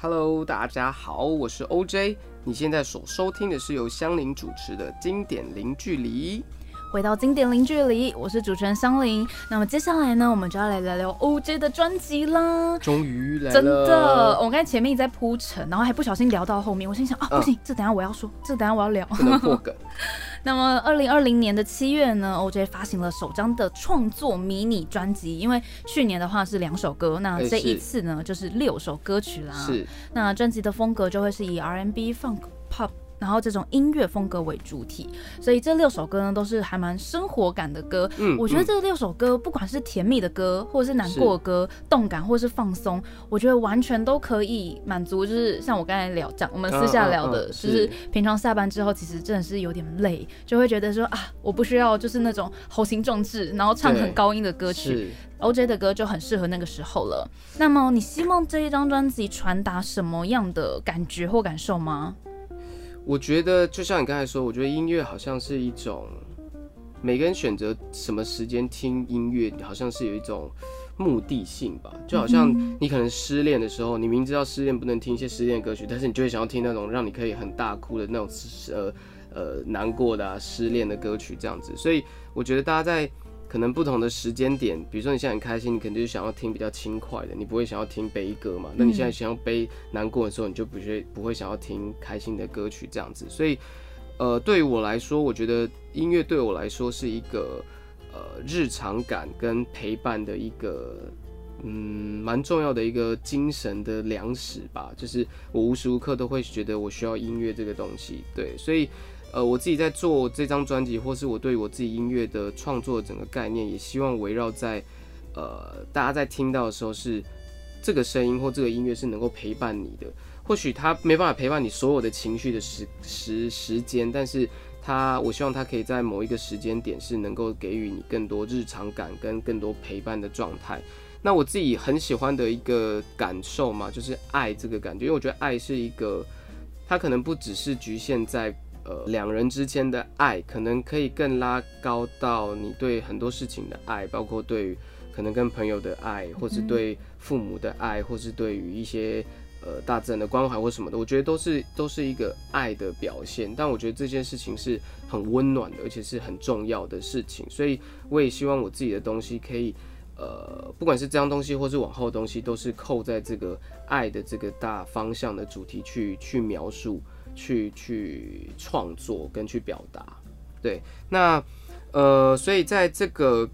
Hello，大家好，我是 OJ。你现在所收听的是由香菱主持的经典零距离。回到经典零距离，我是主持人香菱。那么接下来呢，我们就要来聊聊 OJ 的专辑啦。终于来了，真的，我刚才前面一直在铺陈，然后还不小心聊到后面，我心想啊，不行，这等下我要说，这等下我要聊，不能破梗。那么，二零二零年的七月呢，OJ 发行了首张的创作迷你专辑。因为去年的话是两首歌，那这一次呢就是六首歌曲啦。是，那专辑的风格就会是以 R&B、Funk。然后这种音乐风格为主体，所以这六首歌呢都是还蛮生活感的歌。嗯，我觉得这六首歌不管是甜蜜的歌，或者是难过的歌，动感或是放松，我觉得完全都可以满足。就是像我刚才聊讲，我们私下聊的，就是平常下班之后其实真的是有点累，就会觉得说啊，我不需要就是那种豪情壮志，然后唱很高音的歌曲，OJ 的歌就很适合那个时候了。那么你希望这一张专辑传达什么样的感觉或感受吗？我觉得就像你刚才说，我觉得音乐好像是一种，每个人选择什么时间听音乐，好像是有一种目的性吧。就好像你可能失恋的时候，你明知道失恋不能听一些失恋歌曲，但是你就会想要听那种让你可以很大哭的那种呃呃难过的啊失恋的歌曲这样子。所以我觉得大家在。可能不同的时间点，比如说你现在很开心，你肯定就想要听比较轻快的，你不会想要听悲歌嘛？那你现在想要悲难过的时候，你就不会不会想要听开心的歌曲这样子。所以，呃，对于我来说，我觉得音乐对我来说是一个呃日常感跟陪伴的一个嗯蛮重要的一个精神的粮食吧。就是我无时无刻都会觉得我需要音乐这个东西。对，所以。呃，我自己在做这张专辑，或是我对我自己音乐的创作整个概念，也希望围绕在，呃，大家在听到的时候是这个声音或这个音乐是能够陪伴你的。或许它没办法陪伴你所有的情绪的时时时间，但是它，我希望它可以在某一个时间点是能够给予你更多日常感跟更多陪伴的状态。那我自己很喜欢的一个感受嘛，就是爱这个感觉，因为我觉得爱是一个，它可能不只是局限在。呃，两人之间的爱可能可以更拉高到你对很多事情的爱，包括对于可能跟朋友的爱，或是对父母的爱，或是对于一些呃大自然的关怀或什么的，我觉得都是都是一个爱的表现。但我觉得这件事情是很温暖的，而且是很重要的事情。所以我也希望我自己的东西可以，呃，不管是这样东西，或是往后的东西，都是扣在这个爱的这个大方向的主题去去描述。去去创作跟去表达，对，那呃，所以在这个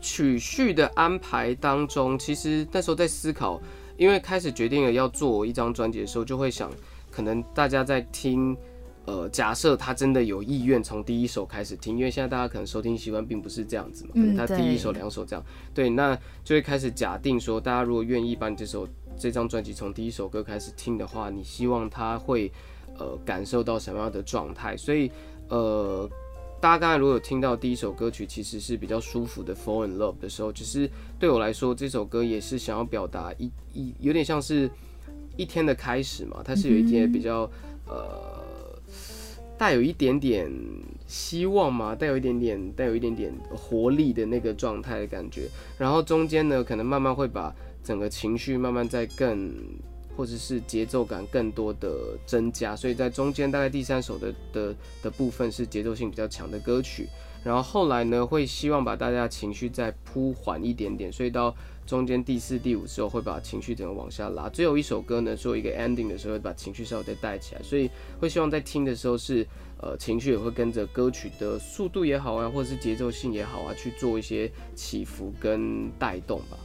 曲序的安排当中，其实那时候在思考，因为开始决定了要做一张专辑的时候，就会想，可能大家在听，呃，假设他真的有意愿从第一首开始听，因为现在大家可能收听习惯并不是这样子嘛，可能他第一首、两首这样，对，那就会开始假定说，大家如果愿意把你这首。这张专辑从第一首歌开始听的话，你希望他会呃感受到什么样的状态？所以呃，大家刚才如果听到第一首歌曲，其实是比较舒服的《Fall in Love》的时候，其实对我来说，这首歌也是想要表达一一有点像是一天的开始嘛，它是有一点比较呃带有一点点希望嘛，带有一点点带有一点点活力的那个状态的感觉，然后中间呢，可能慢慢会把。整个情绪慢慢在更，或者是节奏感更多的增加，所以在中间大概第三首的的的部分是节奏性比较强的歌曲，然后后来呢会希望把大家情绪再铺缓一点点，所以到中间第四、第五时候会把情绪整个往下拉，最后一首歌呢做一个 ending 的时候会把情绪稍微再带起来，所以会希望在听的时候是。呃，情绪也会跟着歌曲的速度也好啊，或者是节奏性也好啊，去做一些起伏跟带动吧。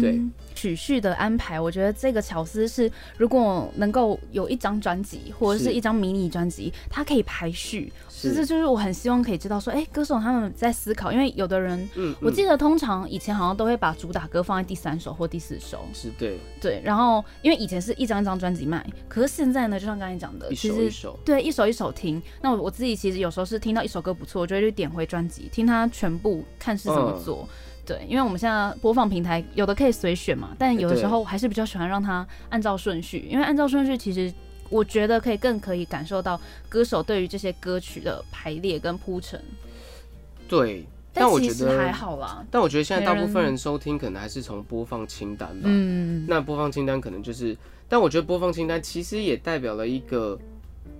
对，曲序的安排，我觉得这个巧思是，如果能够有一张专辑或者是一张迷你专辑，它可以排序。其实就是我很希望可以知道说，哎，歌手他们在思考，因为有的人，嗯，我记得通常以前好像都会把主打歌放在第三首或第四首。是对，对。然后因为以前是一张一张专辑卖，可是现在呢，就像刚才讲的，其实对一首一首听。那我我自己其实有时候是听到一首歌不错，我就会去点回专辑，听它全部看是怎么做。对，因为我们现在播放平台有的可以随选嘛，但有的时候我还是比较喜欢让它按照顺序，因为按照顺序其实。我觉得可以更可以感受到歌手对于这些歌曲的排列跟铺陈。对，但我觉得还好啦。但我觉得现在大部分人收听可能还是从播放清单吧。嗯。那播放清单可能就是，但我觉得播放清单其实也代表了一个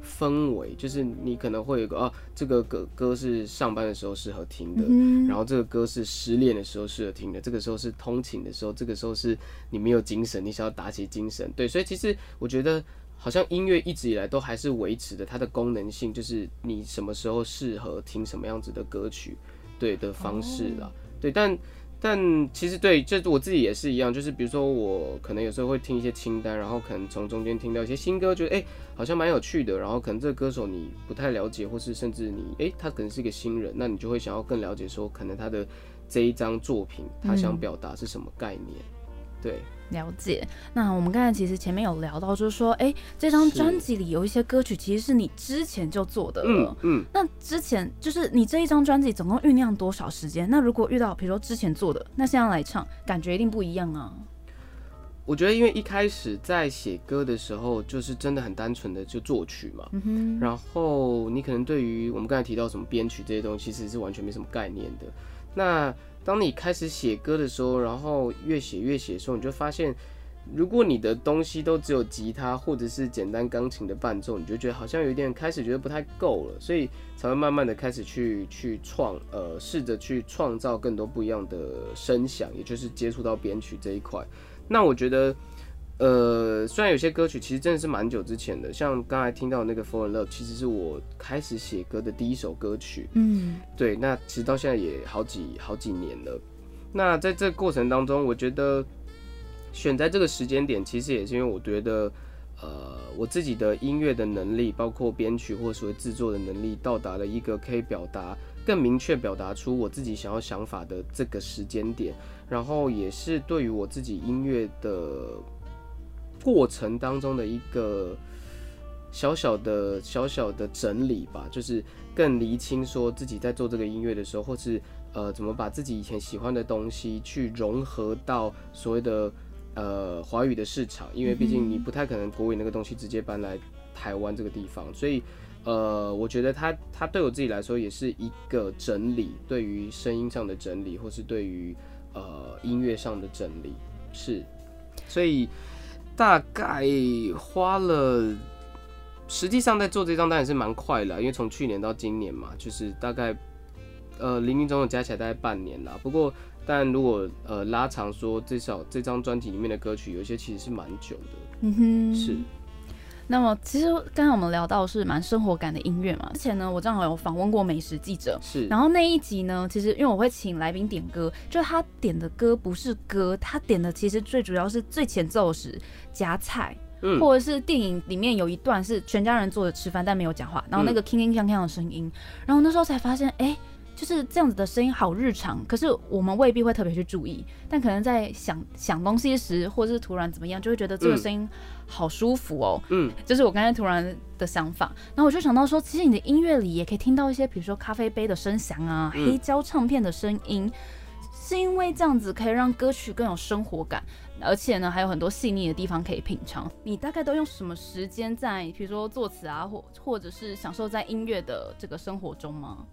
氛围，就是你可能会有个啊，这个歌歌是上班的时候适合听的，然后这个歌是失恋的时候适合听的，这个时候是通勤的时候，这个时候是你没有精神，你想要打起精神。对，所以其实我觉得。好像音乐一直以来都还是维持的它的功能性，就是你什么时候适合听什么样子的歌曲，对的方式啦。对，但但其实对，这我自己也是一样，就是比如说我可能有时候会听一些清单，然后可能从中间听到一些新歌，觉得哎好像蛮有趣的，然后可能这个歌手你不太了解，或是甚至你哎他可能是一个新人，那你就会想要更了解说可能他的这一张作品他想表达是什么概念，对。了解，那我们刚才其实前面有聊到，就是说，哎，这张专辑里有一些歌曲其实是你之前就做的了。嗯嗯。那之前就是你这一张专辑总共酝酿多少时间？那如果遇到比如说之前做的，那现在来唱，感觉一定不一样啊。我觉得，因为一开始在写歌的时候，就是真的很单纯的就作曲嘛。然后你可能对于我们刚才提到什么编曲这些东西，其实是完全没什么概念的。那当你开始写歌的时候，然后越写越写的时候，你就发现，如果你的东西都只有吉他或者是简单钢琴的伴奏，你就觉得好像有点开始觉得不太够了，所以才会慢慢的开始去去创，呃，试着去创造更多不一样的声响，也就是接触到编曲这一块。那我觉得。呃，虽然有些歌曲其实真的是蛮久之前的，像刚才听到那个《Fall in Love》，其实是我开始写歌的第一首歌曲。嗯，对，那其实到现在也好几好几年了。那在这过程当中，我觉得选在这个时间点，其实也是因为我觉得，呃，我自己的音乐的能力，包括编曲或所谓制作的能力，到达了一个可以表达更明确表达出我自己想要想法的这个时间点，然后也是对于我自己音乐的。过程当中的一个小小的小小的整理吧，就是更厘清说自己在做这个音乐的时候，或是呃怎么把自己以前喜欢的东西去融合到所谓的呃华语的市场，因为毕竟你不太可能国语那个东西直接搬来台湾这个地方，所以呃我觉得他他对我自己来说也是一个整理，对于声音上的整理，或是对于呃音乐上的整理，是，所以。大概花了，实际上在做这张当然是蛮快了，因为从去年到今年嘛，就是大概呃零零总总加起来大概半年啦。不过，但如果呃拉长说，至少这张专辑里面的歌曲有些其实是蛮久的，嗯哼，是。那么其实刚才我们聊到是蛮生活感的音乐嘛。之前呢，我正好有访问过美食记者，是。然后那一集呢，其实因为我会请来宾点歌，就他点的歌不是歌，他点的其实最主要是最前奏时夹菜，嗯，或者是电影里面有一段是全家人坐着吃饭但没有讲话，然后那个铿铿锵锵的声音，然后那时候才发现，哎。就是这样子的声音好日常，可是我们未必会特别去注意，但可能在想想东西时，或者是突然怎么样，就会觉得这个声音好舒服哦。嗯，就是我刚才突然的想法，然后我就想到说，其实你的音乐里也可以听到一些，比如说咖啡杯的声响啊，黑胶唱片的声音，是因为这样子可以让歌曲更有生活感，而且呢还有很多细腻的地方可以品尝。你大概都用什么时间在，比如说作词啊，或或者是享受在音乐的这个生活中吗？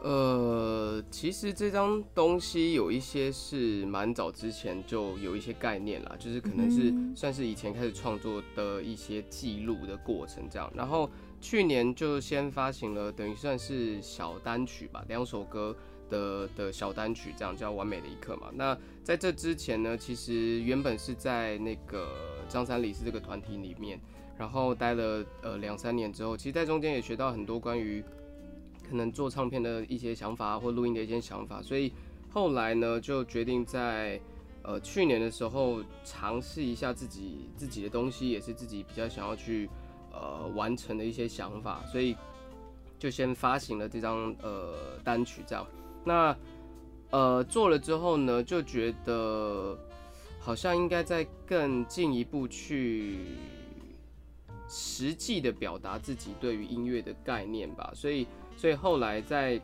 呃，其实这张东西有一些是蛮早之前就有一些概念啦，就是可能是算是以前开始创作的一些记录的过程这样。然后去年就先发行了，等于算是小单曲吧，两首歌的的小单曲，这样叫《完美的一刻》嘛。那在这之前呢，其实原本是在那个张三李四这个团体里面，然后待了呃两三年之后，其实在中间也学到很多关于。可能做唱片的一些想法或录音的一些想法，所以后来呢就决定在呃去年的时候尝试一下自己自己的东西，也是自己比较想要去呃完成的一些想法，所以就先发行了这张呃单曲这样。那呃做了之后呢，就觉得好像应该再更进一步去实际的表达自己对于音乐的概念吧，所以。所以后来在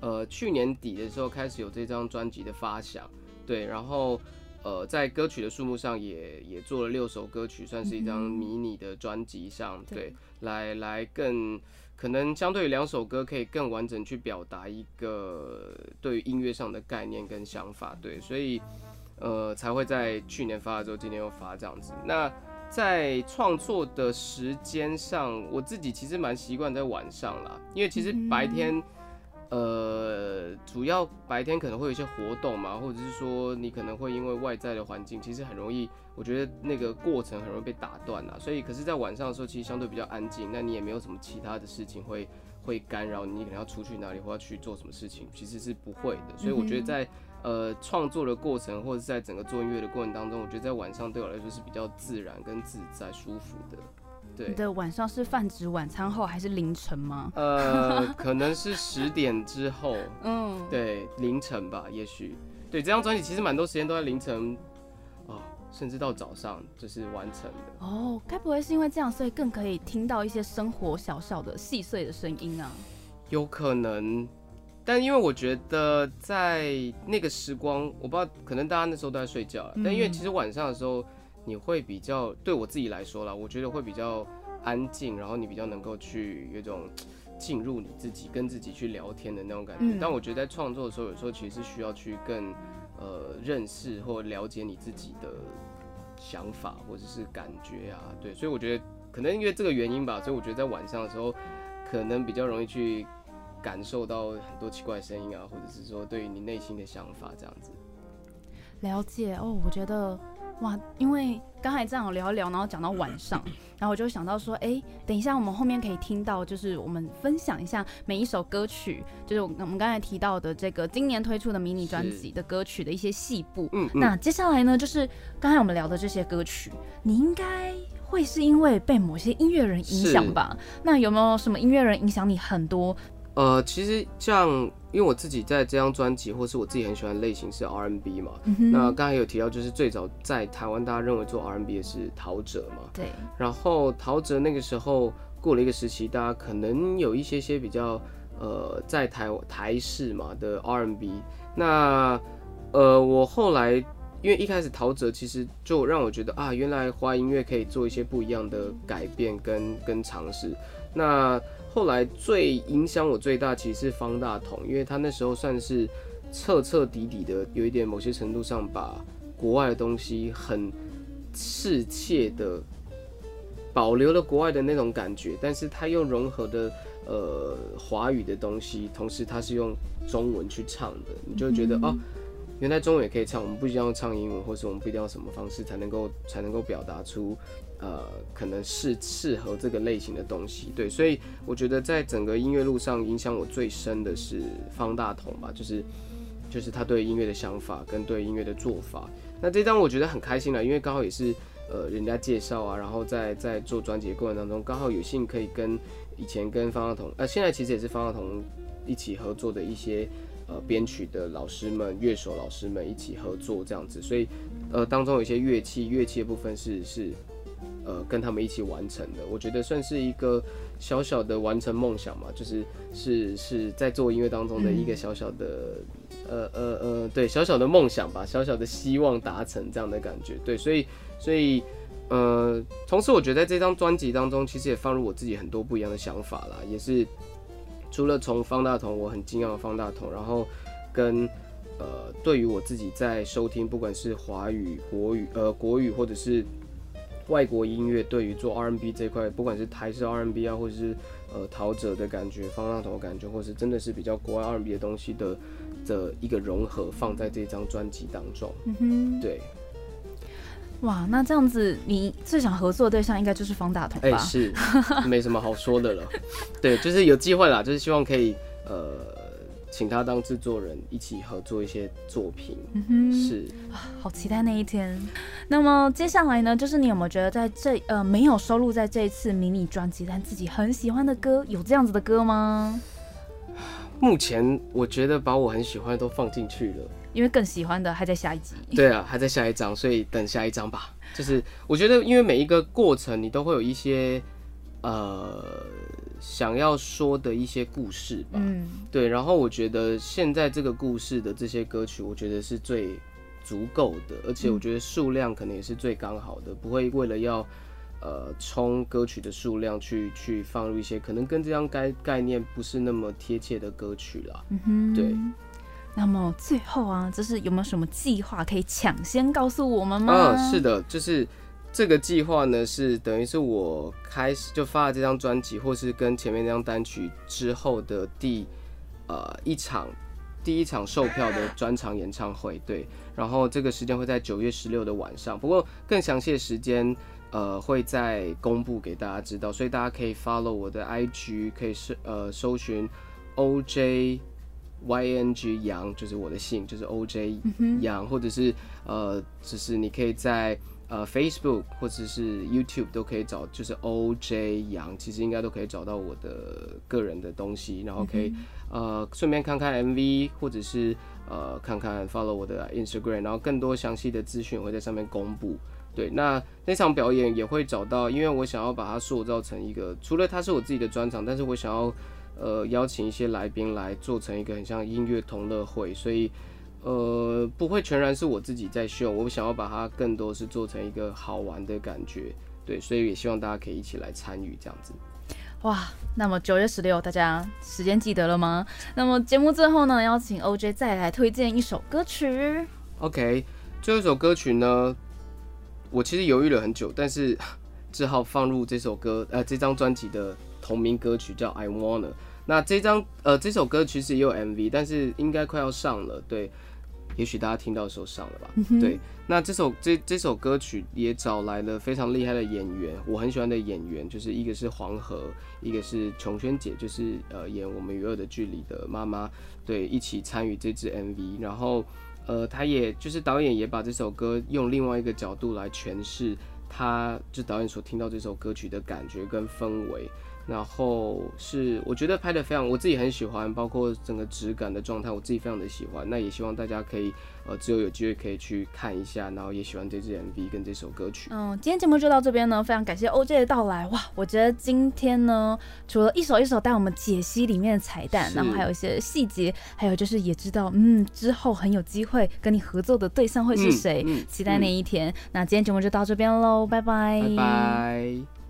呃去年底的时候开始有这张专辑的发想，对，然后呃，在歌曲的数目上也也做了六首歌曲，算是一张迷你的专辑上，对，来来更可能相对于两首歌可以更完整去表达一个对于音乐上的概念跟想法，对，所以呃才会在去年发了之后，今年又发这样子。那在创作的时间上，我自己其实蛮习惯在晚上啦，因为其实白天。呃，主要白天可能会有一些活动嘛，或者是说你可能会因为外在的环境，其实很容易，我觉得那个过程很容易被打断啦。所以，可是，在晚上的时候，其实相对比较安静，那你也没有什么其他的事情会会干扰你，可能要出去哪里或要去做什么事情，其实是不会的。所以，我觉得在呃创作的过程，或者是在整个做音乐的过程当中，我觉得在晚上对我来说是比较自然跟自在、舒服的。你的晚上是泛指晚餐后还是凌晨吗？呃，可能是十点之后，嗯，对，凌晨吧，也许。对，这张专辑其实蛮多时间都在凌晨，哦，甚至到早上就是完成的。哦，该不会是因为这样，所以更可以听到一些生活小小的细碎的声音啊？有可能，但因为我觉得在那个时光，我不知道，可能大家那时候都在睡觉，但因为其实晚上的时候。你会比较对我自己来说啦，我觉得会比较安静，然后你比较能够去有一种进入你自己跟自己去聊天的那种感觉。但我觉得在创作的时候，有时候其实是需要去更呃认识或了解你自己的想法或者是感觉啊，对。所以我觉得可能因为这个原因吧，所以我觉得在晚上的时候可能比较容易去感受到很多奇怪的声音啊，或者是说对于你内心的想法这样子。了解哦，我觉得。哇，因为刚才这样聊一聊，然后讲到晚上，然后我就想到说，哎，等一下我们后面可以听到，就是我们分享一下每一首歌曲，就是我们刚才提到的这个今年推出的迷你专辑的歌曲的一些细部。嗯，那接下来呢，就是刚才我们聊的这些歌曲，你应该会是因为被某些音乐人影响吧？那有没有什么音乐人影响你很多？呃，其实像因为我自己在这张专辑，或是我自己很喜欢类型是 R&B 嘛。那刚才有提到，就是最早在台湾大家认为做 R&B 的是陶喆嘛。对。然后陶喆那个时候过了一个时期，大家可能有一些些比较呃在台台式嘛的 R&B。那呃我后来因为一开始陶喆其实就让我觉得啊，原来花音乐可以做一些不一样的改变跟跟尝试。那后来最影响我最大其实是方大同，因为他那时候算是彻彻底底的有一点某些程度上把国外的东西很适切的保留了国外的那种感觉，但是他又融合的呃华语的东西，同时他是用中文去唱的，你就觉得哦，原来中文也可以唱，我们不一定要唱英文，或是我们不一定要什么方式才能够才能够表达出。呃，可能是适合这个类型的东西，对，所以我觉得在整个音乐路上影响我最深的是方大同吧，就是就是他对音乐的想法跟对音乐的做法。那这张我觉得很开心了，因为刚好也是呃人家介绍啊，然后在在做专辑的过程当中，刚好有幸可以跟以前跟方大同，呃，现在其实也是方大同一起合作的一些呃编曲的老师们、乐手老师们一起合作这样子，所以呃当中有一些乐器乐器的部分是是。呃，跟他们一起完成的，我觉得算是一个小小的完成梦想嘛，就是是是在做音乐当中的一个小小的，呃呃呃，对，小小的梦想吧，小小的希望达成这样的感觉，对，所以所以呃，同时我觉得这张专辑当中，其实也放入我自己很多不一样的想法啦，也是除了从方大同，我很敬仰的方大同，然后跟呃，对于我自己在收听，不管是华语、国语，呃，国语或者是。外国音乐对于做 R&B 这块，不管是台式 R&B 啊，或者是呃陶喆的感觉、方大同的感觉，或是真的是比较国外 R&B 的东西的的一个融合，放在这张专辑当中。嗯哼，对。哇，那这样子，你最想合作的对象应该就是方大同吧？哎，是，没什么好说的了。对，就是有机会啦，就是希望可以呃。请他当制作人，一起合作一些作品，是啊好期待那一天。那么接下来呢，就是你有没有觉得在这呃没有收录在这一次迷你专辑，但自己很喜欢的歌，有这样子的歌吗？目前我觉得把我很喜欢的都放进去了，因为更喜欢的还在下一集。对啊，还在下一章，所以等下一章吧。就是我觉得，因为每一个过程，你都会有一些呃。想要说的一些故事吧，嗯，对，然后我觉得现在这个故事的这些歌曲，我觉得是最足够的，而且我觉得数量可能也是最刚好的，不会为了要呃冲歌曲的数量去去放入一些可能跟这张概概念不是那么贴切的歌曲啦。嗯哼，对。那么最后啊，就是有没有什么计划可以抢先告诉我们吗？嗯，是的，就是这个计划呢，是等于是我开始就发了这张专辑，或是跟前面那张单曲之后的第呃一场。第一场售票的专场演唱会，对，然后这个时间会在九月十六的晚上，不过更详细的时间，呃，会再公布给大家知道，所以大家可以 follow 我的 IG，可以是呃搜寻 OJ YNG 杨，就是我的姓，就是 OJ 杨，或者是呃，就是你可以在。呃，Facebook 或者是 YouTube 都可以找，就是 OJ 杨，其实应该都可以找到我的个人的东西，然后可以呃顺便看看 MV，或者是呃看看 follow 我的 Instagram，然后更多详细的资讯我会在上面公布。对，那那场表演也会找到，因为我想要把它塑造成一个，除了它是我自己的专场，但是我想要呃邀请一些来宾来做成一个很像音乐同乐会，所以。呃，不会全然是我自己在秀，我想要把它更多是做成一个好玩的感觉，对，所以也希望大家可以一起来参与这样子。哇，那么九月十六，大家时间记得了吗？那么节目最后呢，邀请 OJ 再来推荐一首歌曲。OK，最后一首歌曲呢，我其实犹豫了很久，但是只好放入这首歌，呃，这张专辑的同名歌曲叫 I Wanna。那这张，呃，这首歌其实也有 MV，但是应该快要上了，对。也许大家听到的时候上了吧？对，那这首这这首歌曲也找来了非常厉害的演员，我很喜欢的演员，就是一个是黄河，一个是琼轩姐，就是呃演我们与恶的距离的妈妈，对，一起参与这支 MV。然后呃，他也就是导演也把这首歌用另外一个角度来诠释，他就导演所听到这首歌曲的感觉跟氛围。然后是我觉得拍的非常，我自己很喜欢，包括整个质感的状态，我自己非常的喜欢。那也希望大家可以，呃，只有有机会可以去看一下，然后也喜欢这支 MV 跟这首歌曲。嗯，今天节目就到这边呢，非常感谢 OJ 的到来。哇，我觉得今天呢，除了一首一首带我们解析里面的彩蛋，然后还有一些细节，还有就是也知道，嗯，之后很有机会跟你合作的对象会是谁，期待那一天。那今天节目就到这边喽，拜拜，拜拜。